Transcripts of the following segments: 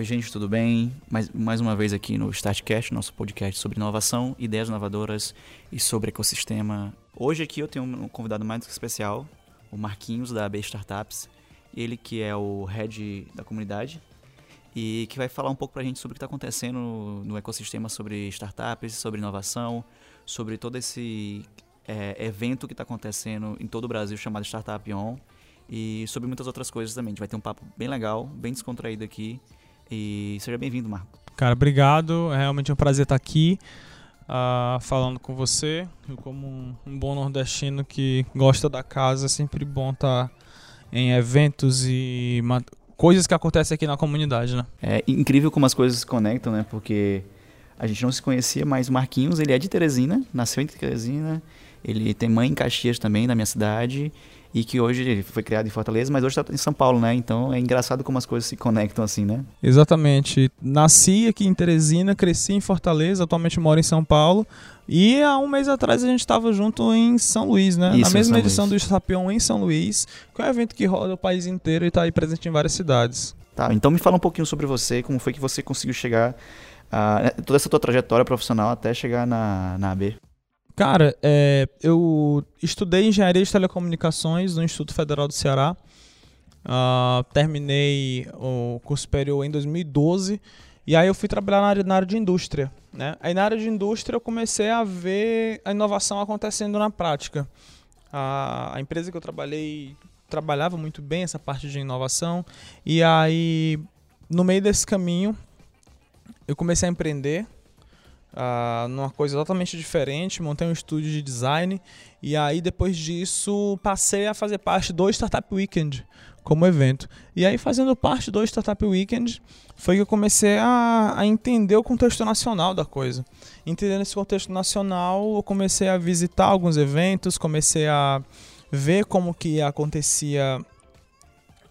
Oi, gente, tudo bem? Mais, mais uma vez aqui no Startcast, nosso podcast sobre inovação, ideias inovadoras e sobre ecossistema. Hoje aqui eu tenho um convidado mais especial, o Marquinhos, da AB Startups. Ele que é o head da comunidade e que vai falar um pouco para a gente sobre o que está acontecendo no ecossistema sobre startups, sobre inovação, sobre todo esse é, evento que está acontecendo em todo o Brasil chamado Startup On e sobre muitas outras coisas também. A gente vai ter um papo bem legal, bem descontraído aqui e seja bem-vindo, Marco. Cara, obrigado. É realmente um prazer estar aqui uh, falando com você. Eu, como um, um, bom nordestino que gosta da casa, é sempre bom estar em eventos e coisas que acontecem aqui na comunidade, né? É incrível como as coisas se conectam, né? Porque a gente não se conhecia, mas o Marquinhos, ele é de Teresina, nasceu em Teresina, ele tem mãe em Caxias também, na minha cidade, e que hoje foi criado em Fortaleza, mas hoje está em São Paulo, né? Então é engraçado como as coisas se conectam assim, né? Exatamente. Nasci aqui em Teresina, cresci em Fortaleza, atualmente moro em São Paulo. E há um mês atrás a gente estava junto em São Luís, né? Isso, Na mesma edição Luís. do Estapião em São Luís, que é um evento que roda o país inteiro e está aí presente em várias cidades. Tá, então me fala um pouquinho sobre você, como foi que você conseguiu chegar, a toda essa tua trajetória profissional até chegar na, na AB. Cara, é, eu estudei engenharia de telecomunicações no Instituto Federal do Ceará. Uh, terminei o curso superior em 2012 e aí eu fui trabalhar na área, na área de indústria. Né? Aí na área de indústria eu comecei a ver a inovação acontecendo na prática. A, a empresa que eu trabalhei trabalhava muito bem essa parte de inovação e aí no meio desse caminho eu comecei a empreender uh, numa coisa totalmente diferente, montei um estúdio de design e aí depois disso passei a fazer parte do Startup Weekend como evento. E aí fazendo parte do Startup Weekend foi que eu comecei a, a entender o contexto nacional da coisa. Entendendo esse contexto nacional, eu comecei a visitar alguns eventos, comecei a ver como que acontecia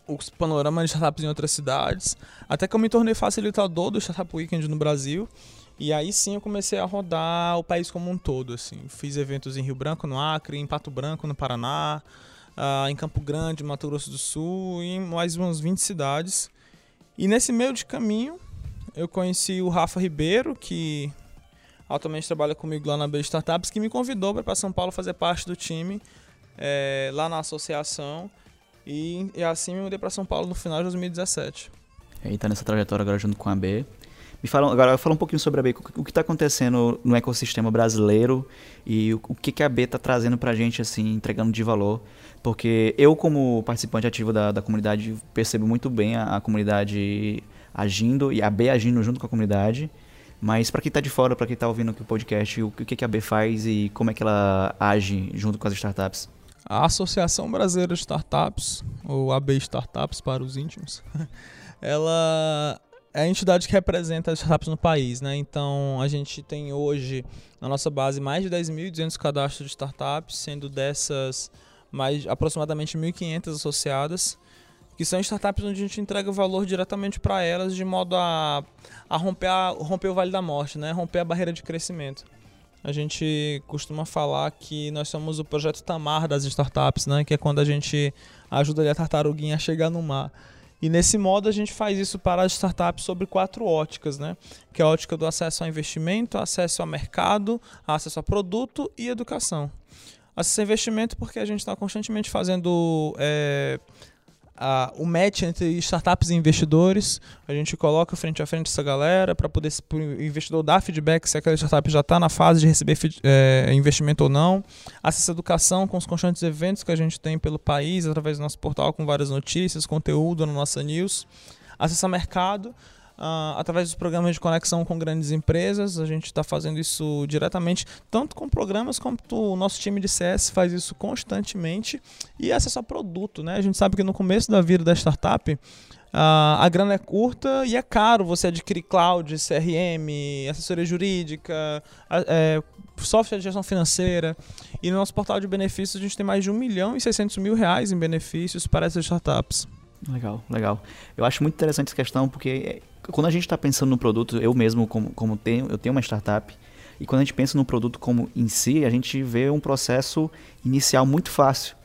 os panoramas de startups em outras cidades, até que eu me tornei facilitador do Startup Weekend no Brasil e aí sim eu comecei a rodar o país como um todo, assim. Fiz eventos em Rio Branco, no Acre, em Pato Branco, no Paraná, uh, em Campo Grande, Mato Grosso do Sul, em mais umas 20 cidades. E nesse meio de caminho, eu conheci o Rafa Ribeiro, que atualmente trabalha comigo lá na B Startups, que me convidou para São Paulo fazer parte do time é, lá na associação. E, e assim me mudei para São Paulo no final de 2017. E tá nessa trajetória agora junto com a B. Me fala, agora fala um pouquinho sobre a B, o que está acontecendo no ecossistema brasileiro e o, o que, que a B está trazendo para a gente, assim, entregando de valor. Porque eu, como participante ativo da, da comunidade, percebo muito bem a, a comunidade agindo e a B agindo junto com a comunidade. Mas para quem está de fora, para quem está ouvindo aqui o podcast, o que, que a B faz e como é que ela age junto com as startups? A Associação Brasileira de Startups, ou AB Startups para os íntimos, ela é a entidade que representa as startups no país, né? Então, a gente tem hoje na nossa base mais de 10.200 cadastros de startups, sendo dessas mais aproximadamente 1.500 associadas, que são startups onde a gente entrega valor diretamente para elas, de modo a, a, romper, a romper o vale da morte, né? Romper a barreira de crescimento. A gente costuma falar que nós somos o projeto Tamar das startups, né? Que é quando a gente ajuda a tartaruguinha a chegar no mar. E nesse modo a gente faz isso para as startups sobre quatro óticas, né? Que é a ótica do acesso ao investimento, acesso ao mercado, acesso a produto e educação. Acesso ao investimento porque a gente está constantemente fazendo é, o match entre startups e investidores. A gente coloca frente a frente essa galera para poder o investidor dar feedback se aquela startup já está na fase de receber é, investimento ou não. Acesso à educação com os constantes eventos que a gente tem pelo país, através do nosso portal com várias notícias, conteúdo na nossa news. Acesso mercado uh, através dos programas de conexão com grandes empresas. A gente está fazendo isso diretamente, tanto com programas quanto o nosso time de CS faz isso constantemente. E acesso a produto, né? A gente sabe que no começo da vida da startup, Uh, a grana é curta e é caro você adquirir cloud, CRM, assessoria jurídica, é, software de gestão financeira. E no nosso portal de benefícios a gente tem mais de 1 milhão e 600 mil reais em benefícios para essas startups. Legal, legal. Eu acho muito interessante essa questão porque quando a gente está pensando no produto, eu mesmo como, como tenho, eu tenho uma startup, e quando a gente pensa no produto como em si, a gente vê um processo inicial muito fácil.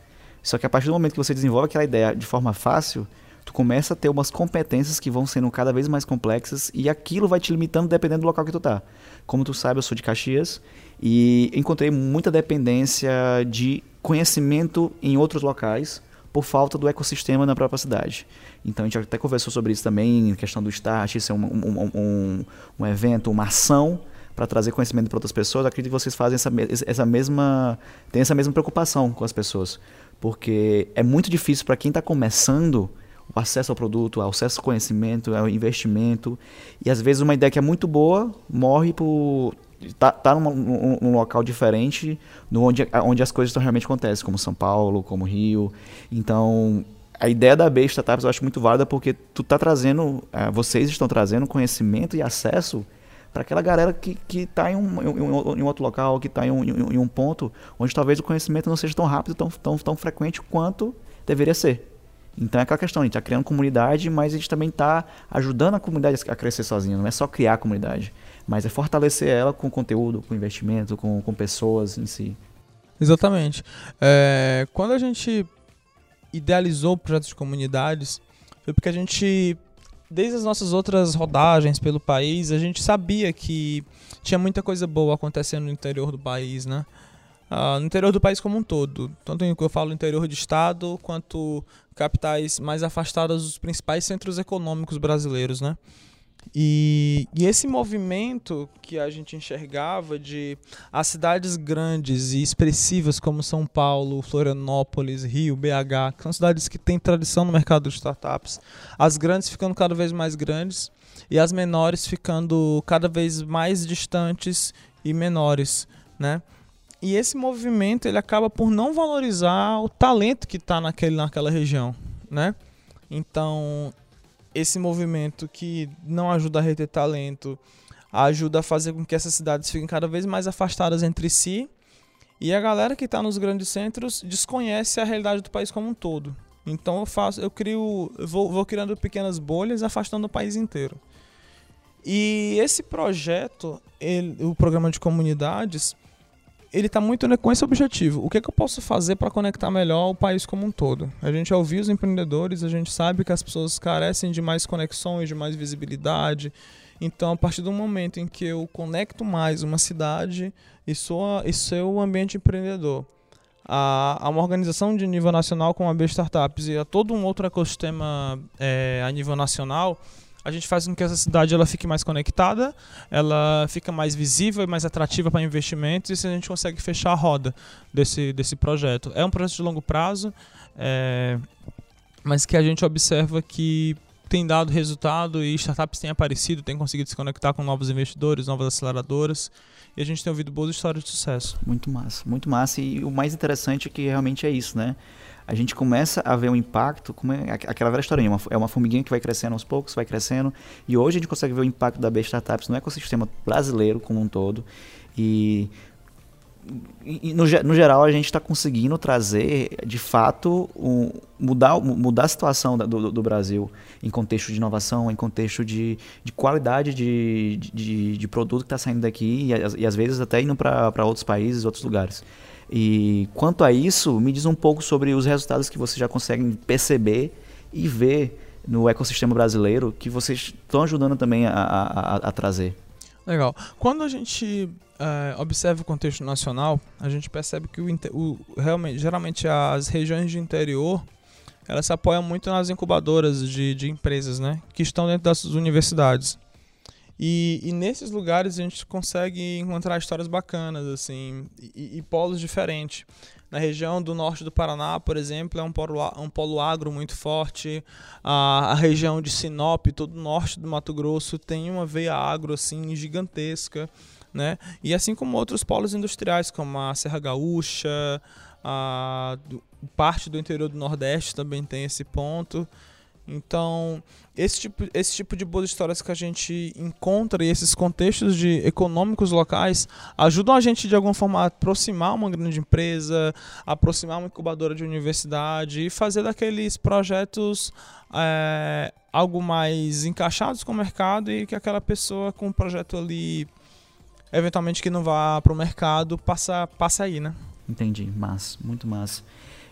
Só que a partir do momento que você desenvolve aquela ideia de forma fácil, tu começa a ter umas competências que vão sendo cada vez mais complexas e aquilo vai te limitando dependendo do local que tu tá. Como tu sabe, eu sou de Caxias e encontrei muita dependência de conhecimento em outros locais por falta do ecossistema na própria cidade. Então a gente até conversou sobre isso também, questão do start, isso é um, um, um, um evento, uma ação para trazer conhecimento para outras pessoas. Eu acredito que vocês fazem essa, essa mesma, tem essa mesma preocupação com as pessoas, porque é muito difícil para quem está começando o acesso ao produto, o acesso ao conhecimento, ao investimento. E às vezes uma ideia que é muito boa morre por tá, tá num, num, num local diferente, no onde, onde as coisas realmente acontecem, como São Paulo, como Rio. Então, a ideia da B Startups eu acho muito válida porque tu tá trazendo, é, vocês estão trazendo conhecimento e acesso para aquela galera que está em, um, em, em, outro local, que está em, um, em um ponto onde talvez o conhecimento não seja tão rápido, tão, tão, tão frequente quanto deveria ser. Então é aquela questão, a gente está criando comunidade, mas a gente também está ajudando a comunidade a crescer sozinho. Não é só criar a comunidade, mas é fortalecer ela com conteúdo, com investimento, com, com pessoas em si. Exatamente. É, quando a gente idealizou o projeto de comunidades, foi porque a gente, desde as nossas outras rodagens pelo país, a gente sabia que tinha muita coisa boa acontecendo no interior do país, né? Uh, no interior do país como um todo. Tanto em que eu falo interior de estado, quanto capitais mais afastadas dos principais centros econômicos brasileiros, né? E, e, esse movimento que a gente enxergava de as cidades grandes e expressivas como São Paulo, Florianópolis, Rio, BH, que são cidades que têm tradição no mercado de startups, as grandes ficando cada vez mais grandes e as menores ficando cada vez mais distantes e menores, né? E esse movimento ele acaba por não valorizar o talento que está naquela região, né? Então, esse movimento que não ajuda a reter talento, ajuda a fazer com que essas cidades fiquem cada vez mais afastadas entre si. E a galera que está nos grandes centros desconhece a realidade do país como um todo. Então eu faço, eu crio, vou, vou criando pequenas bolhas, afastando o país inteiro. E esse projeto, ele, o programa de comunidades, ele está muito com esse objetivo. O que, é que eu posso fazer para conectar melhor o país como um todo? A gente ouviu os empreendedores, a gente sabe que as pessoas carecem de mais conexões, de mais visibilidade. Então, a partir do momento em que eu conecto mais uma cidade e, sou, e seu ambiente empreendedor, a, a, uma organização de nível nacional como a B Startups e a todo um outro ecossistema é, a nível nacional, a gente faz com que essa cidade ela fique mais conectada, ela fica mais visível e mais atrativa para investimentos e se a gente consegue fechar a roda desse, desse projeto. É um projeto de longo prazo, é, mas que a gente observa que tem dado resultado e startups têm aparecido, têm conseguido se conectar com novos investidores, novas aceleradoras e a gente tem ouvido boas histórias de sucesso. Muito massa, muito massa e o mais interessante é que realmente é isso, né? A gente começa a ver o impacto, como é aquela velha historinha, é uma formiguinha que vai crescendo aos poucos, vai crescendo, e hoje a gente consegue ver o impacto da B Startups no ecossistema brasileiro como um todo, e, e no, no, geral a gente está conseguindo trazer, de fato, um, mudar, mudar a situação do, do, Brasil em contexto de inovação, em contexto de, de qualidade de, de, de produto que está saindo daqui, e, e às vezes até indo para outros países, outros lugares. E quanto a isso, me diz um pouco sobre os resultados que vocês já conseguem perceber e ver no ecossistema brasileiro que vocês estão ajudando também a, a, a trazer. Legal. Quando a gente é, observa o contexto nacional, a gente percebe que o, o, realmente, geralmente as regiões de interior elas se apoiam muito nas incubadoras de, de empresas, né, que estão dentro das universidades. E, e, nesses lugares a gente consegue encontrar histórias bacanas, assim, e, e, polos diferentes. Na região do norte do Paraná, por exemplo, é um polo, um polo agro muito forte. A, a região de Sinop, todo o norte do Mato Grosso, tem uma veia agro assim gigantesca. Né? E assim como outros polos industriais, como a Serra Gaúcha, a, parte do interior do Nordeste também tem esse ponto. Então, esse tipo, esse tipo de boas histórias que a gente encontra e esses contextos de econômicos locais ajudam a gente de alguma forma a aproximar uma grande empresa, aproximar uma incubadora de universidade e fazer daqueles projetos é, algo mais encaixados com o mercado e que aquela pessoa com um projeto ali, eventualmente que não vá para o mercado, passa, passa aí, né? Entendi, massa, muito massa.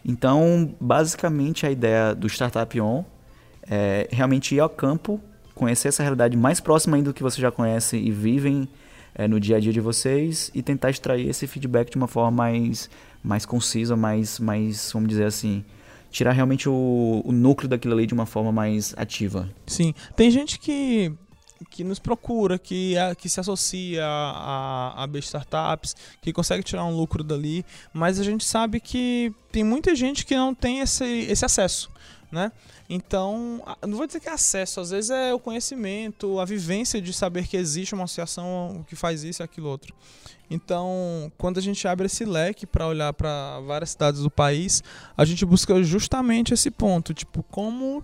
Então, basicamente a ideia do Startup On é realmente ir ao campo, conhecer essa realidade mais próxima ainda do que você já conhece e vivem é, no dia a dia de vocês e tentar extrair esse feedback de uma forma mais, mais concisa, mais, mais, vamos dizer assim, tirar realmente o, o núcleo daquilo ali de uma forma mais ativa. Sim, tem gente que que nos procura, que, que se associa a, a, a startups, que consegue tirar um lucro dali, mas a gente sabe que tem muita gente que não tem esse, esse acesso, né? Então, não vou dizer que é acesso, às vezes é o conhecimento, a vivência de saber que existe uma associação que faz isso e aquilo outro. Então, quando a gente abre esse leque para olhar para várias cidades do país, a gente busca justamente esse ponto, tipo, como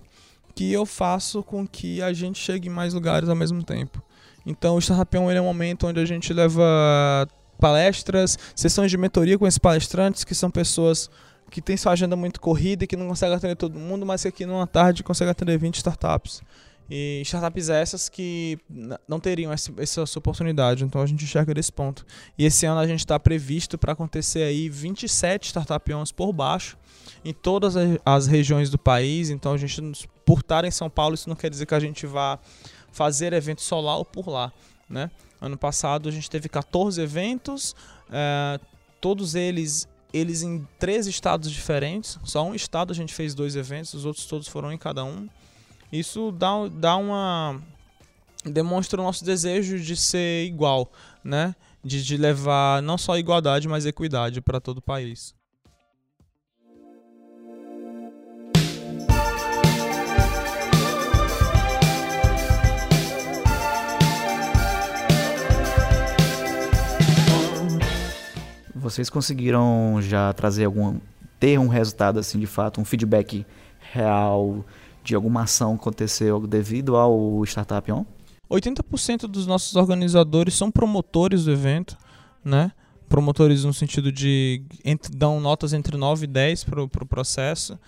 que eu faço com que a gente chegue em mais lugares ao mesmo tempo. Então, o Startup é um momento onde a gente leva palestras, sessões de mentoria com esses palestrantes, que são pessoas que têm sua agenda muito corrida e que não conseguem atender todo mundo, mas que aqui numa tarde conseguem atender 20 startups. E startups essas que não teriam essa, essa oportunidade, então a gente enxerga desse ponto. E esse ano a gente está previsto para acontecer aí 27 startupions por baixo em todas as regiões do país. Então a gente, por estar em São Paulo, isso não quer dizer que a gente vá fazer evento solar por lá, né? Ano passado a gente teve 14 eventos, é, todos eles eles em três estados diferentes. Só um estado a gente fez dois eventos, os outros todos foram em cada um. Isso dá, dá uma. demonstra o nosso desejo de ser igual, né? De, de levar não só igualdade, mas equidade para todo o país. Vocês conseguiram já trazer algum ter um resultado assim de fato, um feedback real de alguma ação que aconteceu devido ao Startup On? 80% dos nossos organizadores são promotores do evento, né? Promotores no sentido de entre, dão notas entre 9 e 10 para o pro processo.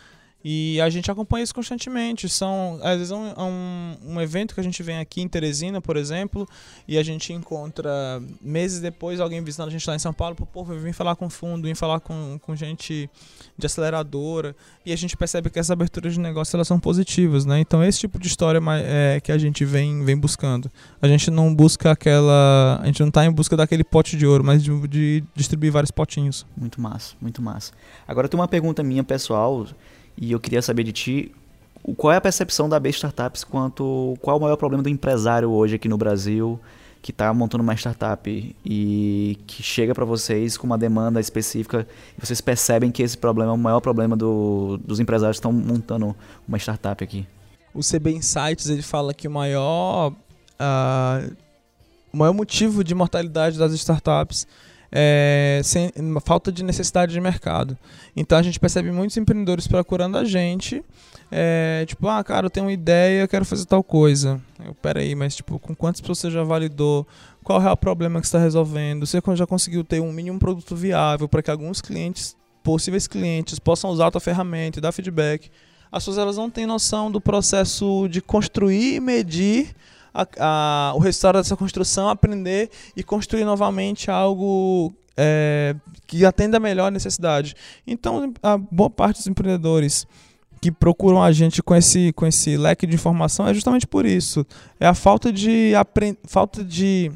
E a gente acompanha isso constantemente. São, às vezes, é um, é um, um, evento que a gente vem aqui em Teresina, por exemplo, e a gente encontra meses depois alguém visitando a gente lá em São Paulo, pô, eu vim falar com fundo, vim falar com, com gente de aceleradora, e a gente percebe que essas aberturas de negócio elas são positivas, né? Então, esse tipo de história é, que a gente vem, vem buscando. A gente não busca aquela. A gente não está em busca daquele pote de ouro, mas de, de distribuir vários potinhos. Muito massa, muito massa. Agora, tem uma pergunta minha pessoal e eu queria saber de ti qual é a percepção da B Startups quanto qual é o maior problema do empresário hoje aqui no Brasil que está montando uma startup e que chega para vocês com uma demanda específica e vocês percebem que esse problema é o maior problema do, dos empresários que estão montando uma startup aqui. O CB Insights ele fala que o maior, uh, o maior motivo de mortalidade das startups é, sem, falta de necessidade de mercado. Então a gente percebe muitos empreendedores procurando a gente, é, tipo, ah, cara, eu tenho uma ideia, eu quero fazer tal coisa. Eu, peraí, mas tipo, com quantas pessoas você já validou? Qual é o problema que está resolvendo? Você já conseguiu ter um mínimo produto viável para que alguns clientes, possíveis clientes, possam usar a tua ferramenta e dar feedback? As pessoas elas não têm noção do processo de construir e medir a, a, o resultado dessa construção, aprender e construir novamente algo é, que atenda melhor a necessidade. Então, a boa parte dos empreendedores que procuram a gente com esse, com esse leque de informação é justamente por isso. É a falta de, falta de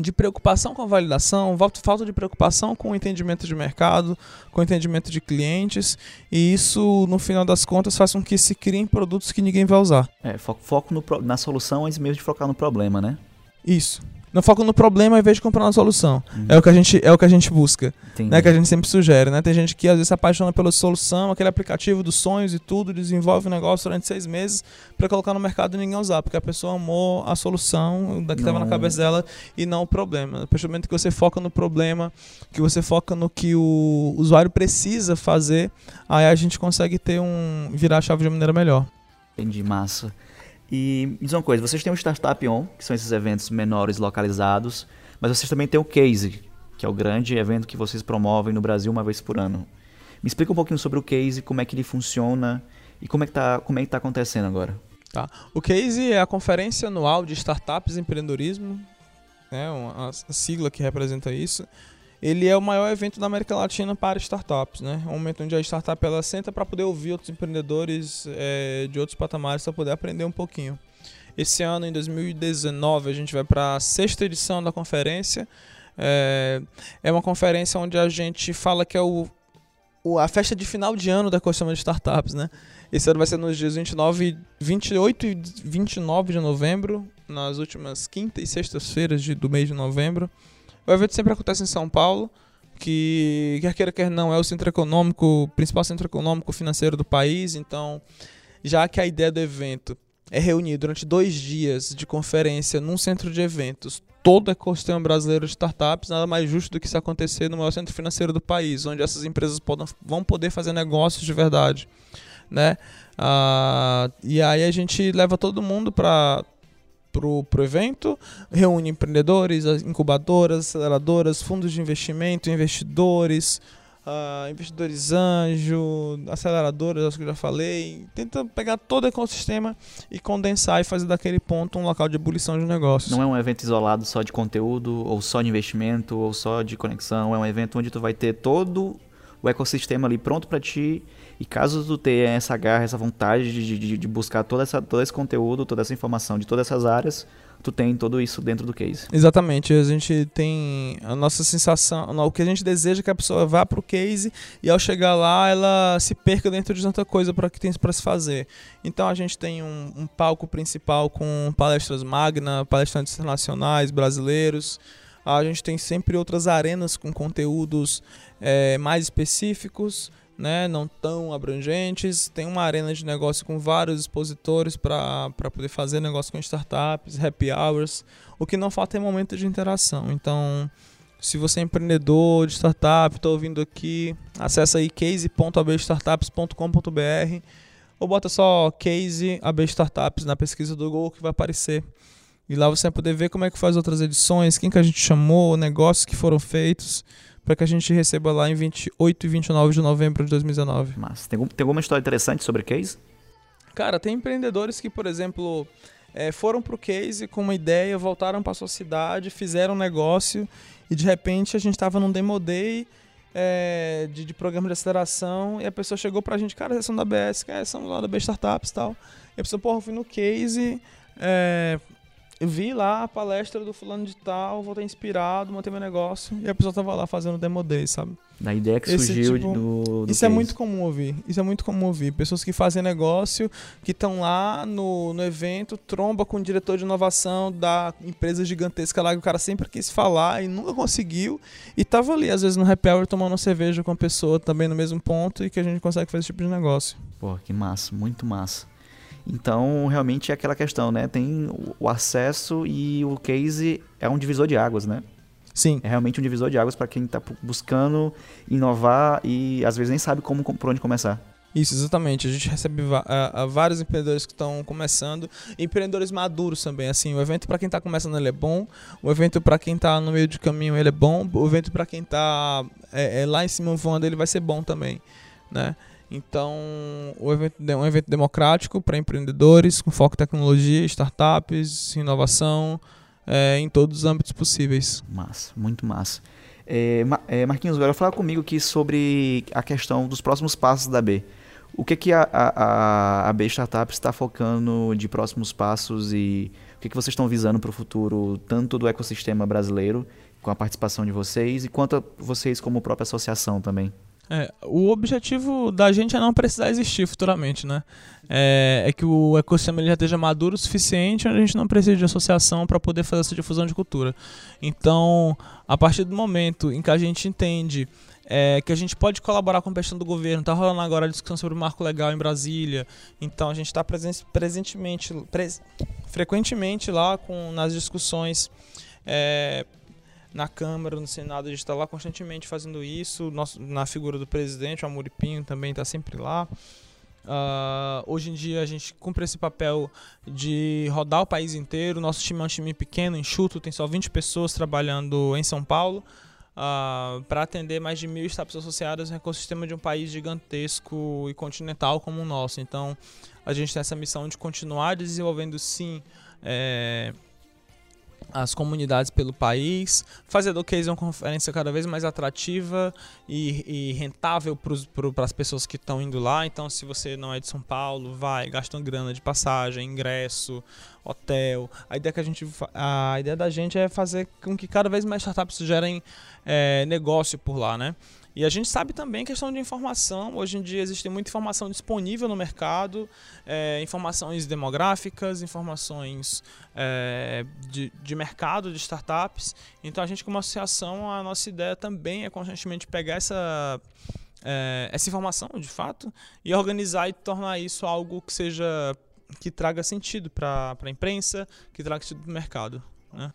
de preocupação com a validação, falta de preocupação com o entendimento de mercado, com o entendimento de clientes, e isso, no final das contas, faz com que se criem produtos que ninguém vai usar. É, foco, foco no, na solução em vez de focar no problema, né? Isso não foca no problema ao invés de comprar na solução. Uhum. É o que a gente é o que a gente busca, né? Que a gente sempre sugere, né? Tem gente que às vezes se apaixona pela solução, aquele aplicativo dos sonhos e tudo, desenvolve um negócio durante seis meses para colocar no mercado e ninguém usar, porque a pessoa amou a solução da que estava na cabeça dela e não o problema. A partir do momento que você foca no problema, que você foca no que o usuário precisa fazer, aí a gente consegue ter um virar a chave de maneira melhor. Entendi, massa. E me diz uma coisa, vocês têm o Startup On, que são esses eventos menores localizados, mas vocês também têm o Case, que é o grande evento que vocês promovem no Brasil uma vez por ano. Me explica um pouquinho sobre o Case, como é que ele funciona e como é que está é tá acontecendo agora. Tá. O Case é a conferência anual de startups e empreendedorismo, né, uma, a sigla que representa isso. Ele é o maior evento da América Latina para startups, né? É um momento onde a startup ela senta para poder ouvir outros empreendedores é, de outros patamares para poder aprender um pouquinho. Esse ano, em 2019, a gente vai para a sexta edição da conferência. É, é uma conferência onde a gente fala que é o, a festa de final de ano da ecossistema de startups, né? Esse ano vai ser nos dias 29, 28 e 29 de novembro, nas últimas quinta e sextas-feiras do mês de novembro. O evento sempre acontece em São Paulo, que quer queira quer não é o centro econômico, principal centro econômico financeiro do país, então já que a ideia do evento é reunir durante dois dias de conferência num centro de eventos todo o ecossistema brasileiro de startups, nada mais justo do que isso acontecer no maior centro financeiro do país, onde essas empresas podam, vão poder fazer negócios de verdade, né? Ah, e aí a gente leva todo mundo para pro, pro evento, reúne empreendedores, incubadoras, aceleradoras, fundos de investimento, investidores, uh, investidores anjo, aceleradoras, acho que eu já falei. Tenta pegar todo o ecossistema e condensar e fazer daquele ponto um local de ebulição de negócios. Não é um evento isolado só de conteúdo, ou só de investimento, ou só de conexão. É um evento onde tu vai ter todo o ecossistema ali pronto para ti e caso tu tenha essa garra, essa vontade de, de, de, buscar toda essa, todo esse conteúdo, toda essa informação de todas essas áreas, tu tem tudo isso dentro do case. Exatamente. A gente tem a nossa sensação, o que a gente deseja é que a pessoa vá para o case e ao chegar lá ela se perca dentro de tanta coisa para que tem para se fazer. Então a gente tem um, um palco principal com palestras magna, palestrantes internacionais, brasileiros. A gente tem sempre outras arenas com conteúdos é, mais específicos né, não tão abrangentes. Tem uma arena de negócio com vários expositores para poder fazer negócio com startups, happy hours. O que não falta é momento de interação. Então, se você é empreendedor de startup, está ouvindo aqui, acessa aí case.abstartups.com.br ou bota só case AB Startups na pesquisa do Google que vai aparecer. E lá você vai poder ver como é que faz outras edições, quem que a gente chamou, negócios que foram feitos para que a gente receba lá em 28 e 29 de novembro de 2019. Mas tem, tem alguma história interessante sobre case? Cara, tem empreendedores que, por exemplo, é, foram para o case com uma ideia, voltaram para sua cidade, fizeram um negócio e de repente a gente estava num demo day é, de, de, programa de aceleração e a pessoa chegou para a gente, cara, vocês são da BS, cara, são lá da B Startups e tal. E a pessoa, porra, eu fui no case, é, vi lá a palestra do fulano de tal, voltei inspirado, montei meu negócio e a pessoa tava lá fazendo demo day, sabe? Da ideia que Esse, surgiu tipo, do, do, Isso case. é muito comum ouvir. Isso é muito comum ouvir. Pessoas que fazem negócio, que estão lá no, no evento, tromba com o diretor de inovação da empresa gigantesca lá que o cara sempre quis falar e nunca conseguiu. E tava ali, às vezes, no happy hour tomando uma cerveja com a pessoa também no mesmo ponto e que a gente consegue fazer esse tipo de negócio. Pô, que massa, muito massa. Então, realmente é aquela questão, né? Tem o acesso e o case é um divisor de águas, né? Sim. É realmente um divisor de águas para quem está buscando inovar e às vezes nem sabe como por onde começar. Isso, exatamente. A gente recebe vários empreendedores que estão começando, empreendedores maduros também. Assim, o evento para quem está começando ele é bom, o evento para quem está no meio de caminho ele é bom, o evento para quem está é, é, lá em cima voando ele vai ser bom também, né? Então, o evento é um evento democrático para empreendedores, com foco em tecnologia, startups, inovação, é, em todos os âmbitos possíveis. Massa, muito massa. É, é, Marquinhos, agora fala comigo aqui sobre a questão dos próximos passos da B. O que, que a, a, a B Startups está focando de próximos passos e o que, que vocês estão visando para o futuro, tanto do ecossistema brasileiro, com a participação de vocês, e quanto a vocês como própria associação também? É, o objetivo da gente é não precisar existir futuramente, né? É, é que o ecossistema já esteja maduro o suficiente, a gente não precisa de associação para poder fazer essa difusão de cultura. Então, a partir do momento em que a gente entende é, que a gente pode colaborar com a questão do governo. Está rolando agora a discussão sobre o marco legal em Brasília. Então a gente está presentemente, pres, frequentemente lá com, nas discussões é, na Câmara, no Senado, a gente está lá constantemente fazendo isso. Nosso, na figura do presidente, o Amuripinho também está sempre lá. Uh, hoje em dia a gente cumpre esse papel de rodar o país inteiro. Nosso time é um time pequeno, enxuto, tem só 20 pessoas trabalhando em São Paulo. Uh, ah, para atender mais de mil startups associadas no ecossistema de um país gigantesco e continental como o nosso. Então, a gente tem essa missão de continuar desenvolvendo, sim, é, as comunidades pelo país, fazer do Case uma conferência cada vez mais atrativa e, e rentável para as pessoas que estão indo lá. Então, se você não é de São Paulo, vai, gasta uma grana de passagem, ingresso, hotel. A ideia que a gente, a ideia da gente é fazer com que cada vez mais startups gerem é, negócio por lá, né? E a gente sabe também questão de informação. Hoje em dia existe muita informação disponível no mercado, é, informações demográficas, informações é, de, de mercado, de startups. Então a gente, como associação, a nossa ideia também é constantemente pegar essa, é, essa informação, de fato, e organizar e tornar isso algo que seja que traga sentido para a imprensa, que traga sentido para o mercado. Né?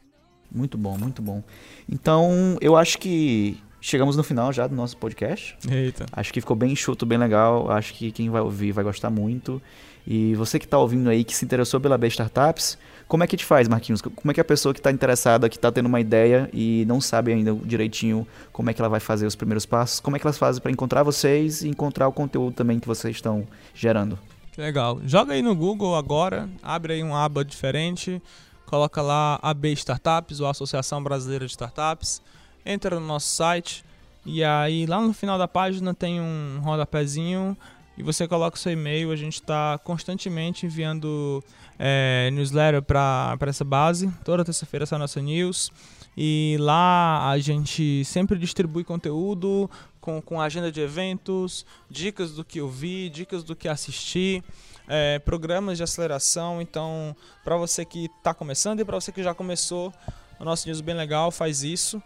Muito bom, muito bom. Então, eu acho que chegamos no final já do nosso podcast. Eita. Acho que ficou bem enxuto, bem legal. Acho que quem vai ouvir vai gostar muito. E você que está ouvindo aí, que se interessou pela B Startups, como é que te faz, Marquinhos? Como é que a pessoa que está interessada, que está tendo uma ideia e não sabe ainda direitinho como é que ela vai fazer os primeiros passos, como é que elas fazem para encontrar vocês e encontrar o conteúdo também que vocês estão gerando? Que legal. Joga aí no Google agora, abre aí uma aba diferente, coloca lá AB Startups ou Associação Brasileira de Startups entra no nosso site e aí lá no final da página tem um rodapézinho e você coloca o seu e-mail. A gente está constantemente enviando é, newsletter para essa base. Toda terça-feira sai nossa news. E lá a gente sempre distribui conteúdo com, com agenda de eventos, dicas do que eu vi, dicas do que assistir, é, programas de aceleração. Então, para você que está começando e para você que já começou, o nosso news bem legal faz isso.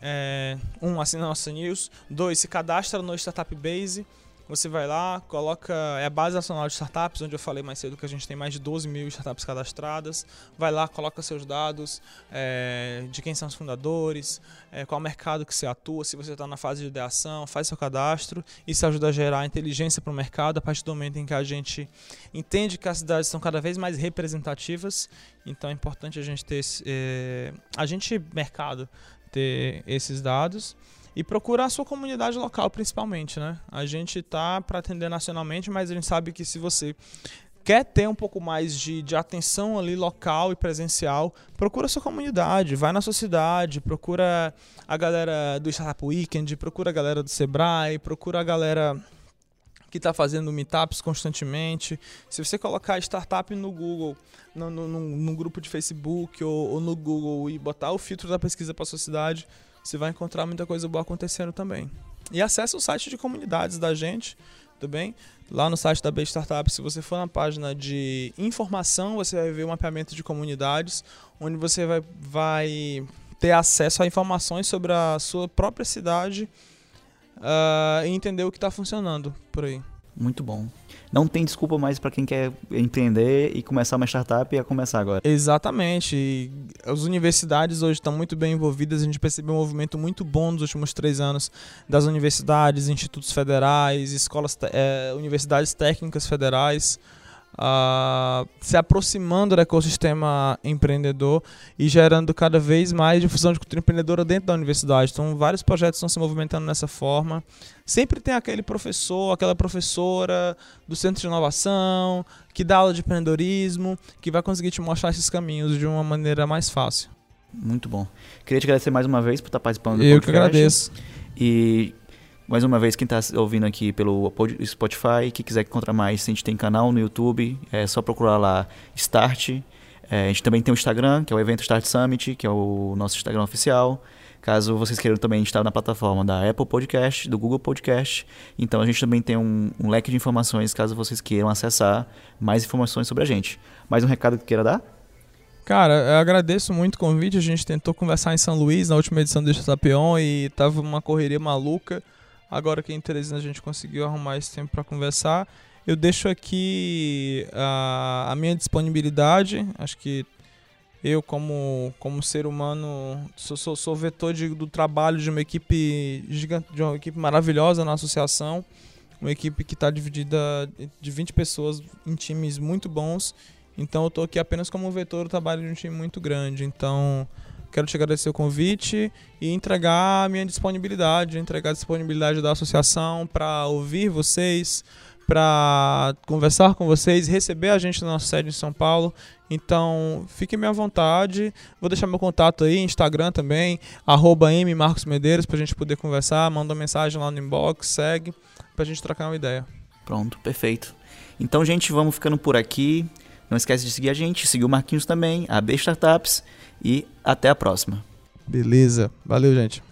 É, um, assina nossa news. Dois, se cadastra no Startup Base. Você vai lá, coloca. É a base nacional de startups, onde eu falei mais cedo que a gente tem mais de 12 mil startups cadastradas. Vai lá, coloca seus dados é, de quem são os fundadores, é, qual mercado que você atua, se você está na fase de ideação, faz seu cadastro. Isso ajuda a gerar inteligência para o mercado a partir do momento em que a gente entende que as cidades são cada vez mais representativas. Então é importante a gente ter. É, a gente, mercado, ter esses dados e procurar a sua comunidade local principalmente, né? A gente tá para atender nacionalmente, mas a gente sabe que se você quer ter um pouco mais de, de atenção ali local e presencial, procura a sua comunidade, vai na sua cidade, procura a galera do Startup Weekend, procura a galera do Sebrae, procura a galera que está fazendo meetups constantemente. Se você colocar startup no Google, no, no, no grupo de Facebook ou, ou, no Google e botar o filtro da pesquisa para a sua cidade, você vai encontrar muita coisa boa acontecendo também. E acesse o site de comunidades da gente, tudo bem? Lá no site da B Startup, se você for na página de informação, você vai ver o mapeamento de comunidades, onde você vai, vai ter acesso a informações sobre a sua própria cidade uh, e entender o que está funcionando por aí. Muito bom. Não tem desculpa mais para quem quer empreender e começar uma startup e a começar agora. Exatamente. E as universidades hoje estão muito bem envolvidas. A gente percebeu um movimento muito bom nos últimos três anos das universidades, institutos federais, escolas, é, universidades técnicas federais uh, se aproximando do ecossistema empreendedor e gerando cada vez mais difusão de cultura empreendedora dentro da universidade. Então, vários projetos estão se movimentando nessa forma. Sempre tem aquele professor, aquela professora do centro de inovação, que dá aula de empreendedorismo, que vai conseguir te mostrar esses caminhos de uma maneira mais fácil. Muito bom. Queria te agradecer mais uma vez por estar participando do Eu podcast. Eu que agradeço. E mais uma vez, quem está ouvindo aqui pelo Spotify, que quiser encontrar mais, a gente tem canal no YouTube, é só procurar lá Start. É, a gente também tem o Instagram, que é o evento Start Summit, que é o nosso Instagram oficial. Caso vocês queiram também, a gente está na plataforma da Apple Podcast, do Google Podcast. Então a gente também tem um, um, leque de informações, caso vocês queiram acessar mais informações sobre a gente. Mais um recado que queira dar? Cara, eu agradeço muito o convite. A gente tentou conversar em São Luís na última edição do Estapeon e tava uma correria maluca. Agora que em Teresina a gente conseguiu arrumar esse tempo para conversar. Eu deixo aqui a, a minha disponibilidade. Acho que eu, como, como ser humano, sou, sou, sou vetor de, do trabalho de uma equipe gigante, de uma equipe maravilhosa na associação. Uma equipe que está dividida de 20 pessoas em times muito bons. Então eu estou aqui apenas como vetor do trabalho de um time muito grande. Então Quero te agradecer o convite e entregar a minha disponibilidade, entregar a disponibilidade da associação para ouvir vocês, para conversar com vocês, receber a gente na nossa sede em São Paulo. Então, fiquem à vontade. Vou deixar meu contato aí, Instagram também, arroba mmarcosmedeiros, para a gente poder conversar. Manda uma mensagem lá no inbox, segue, para a gente trocar uma ideia. Pronto, perfeito. Então, gente, vamos ficando por aqui. Não esquece de seguir a gente, seguir o Marquinhos também, a B Startups e até a próxima. Beleza. Valeu, gente.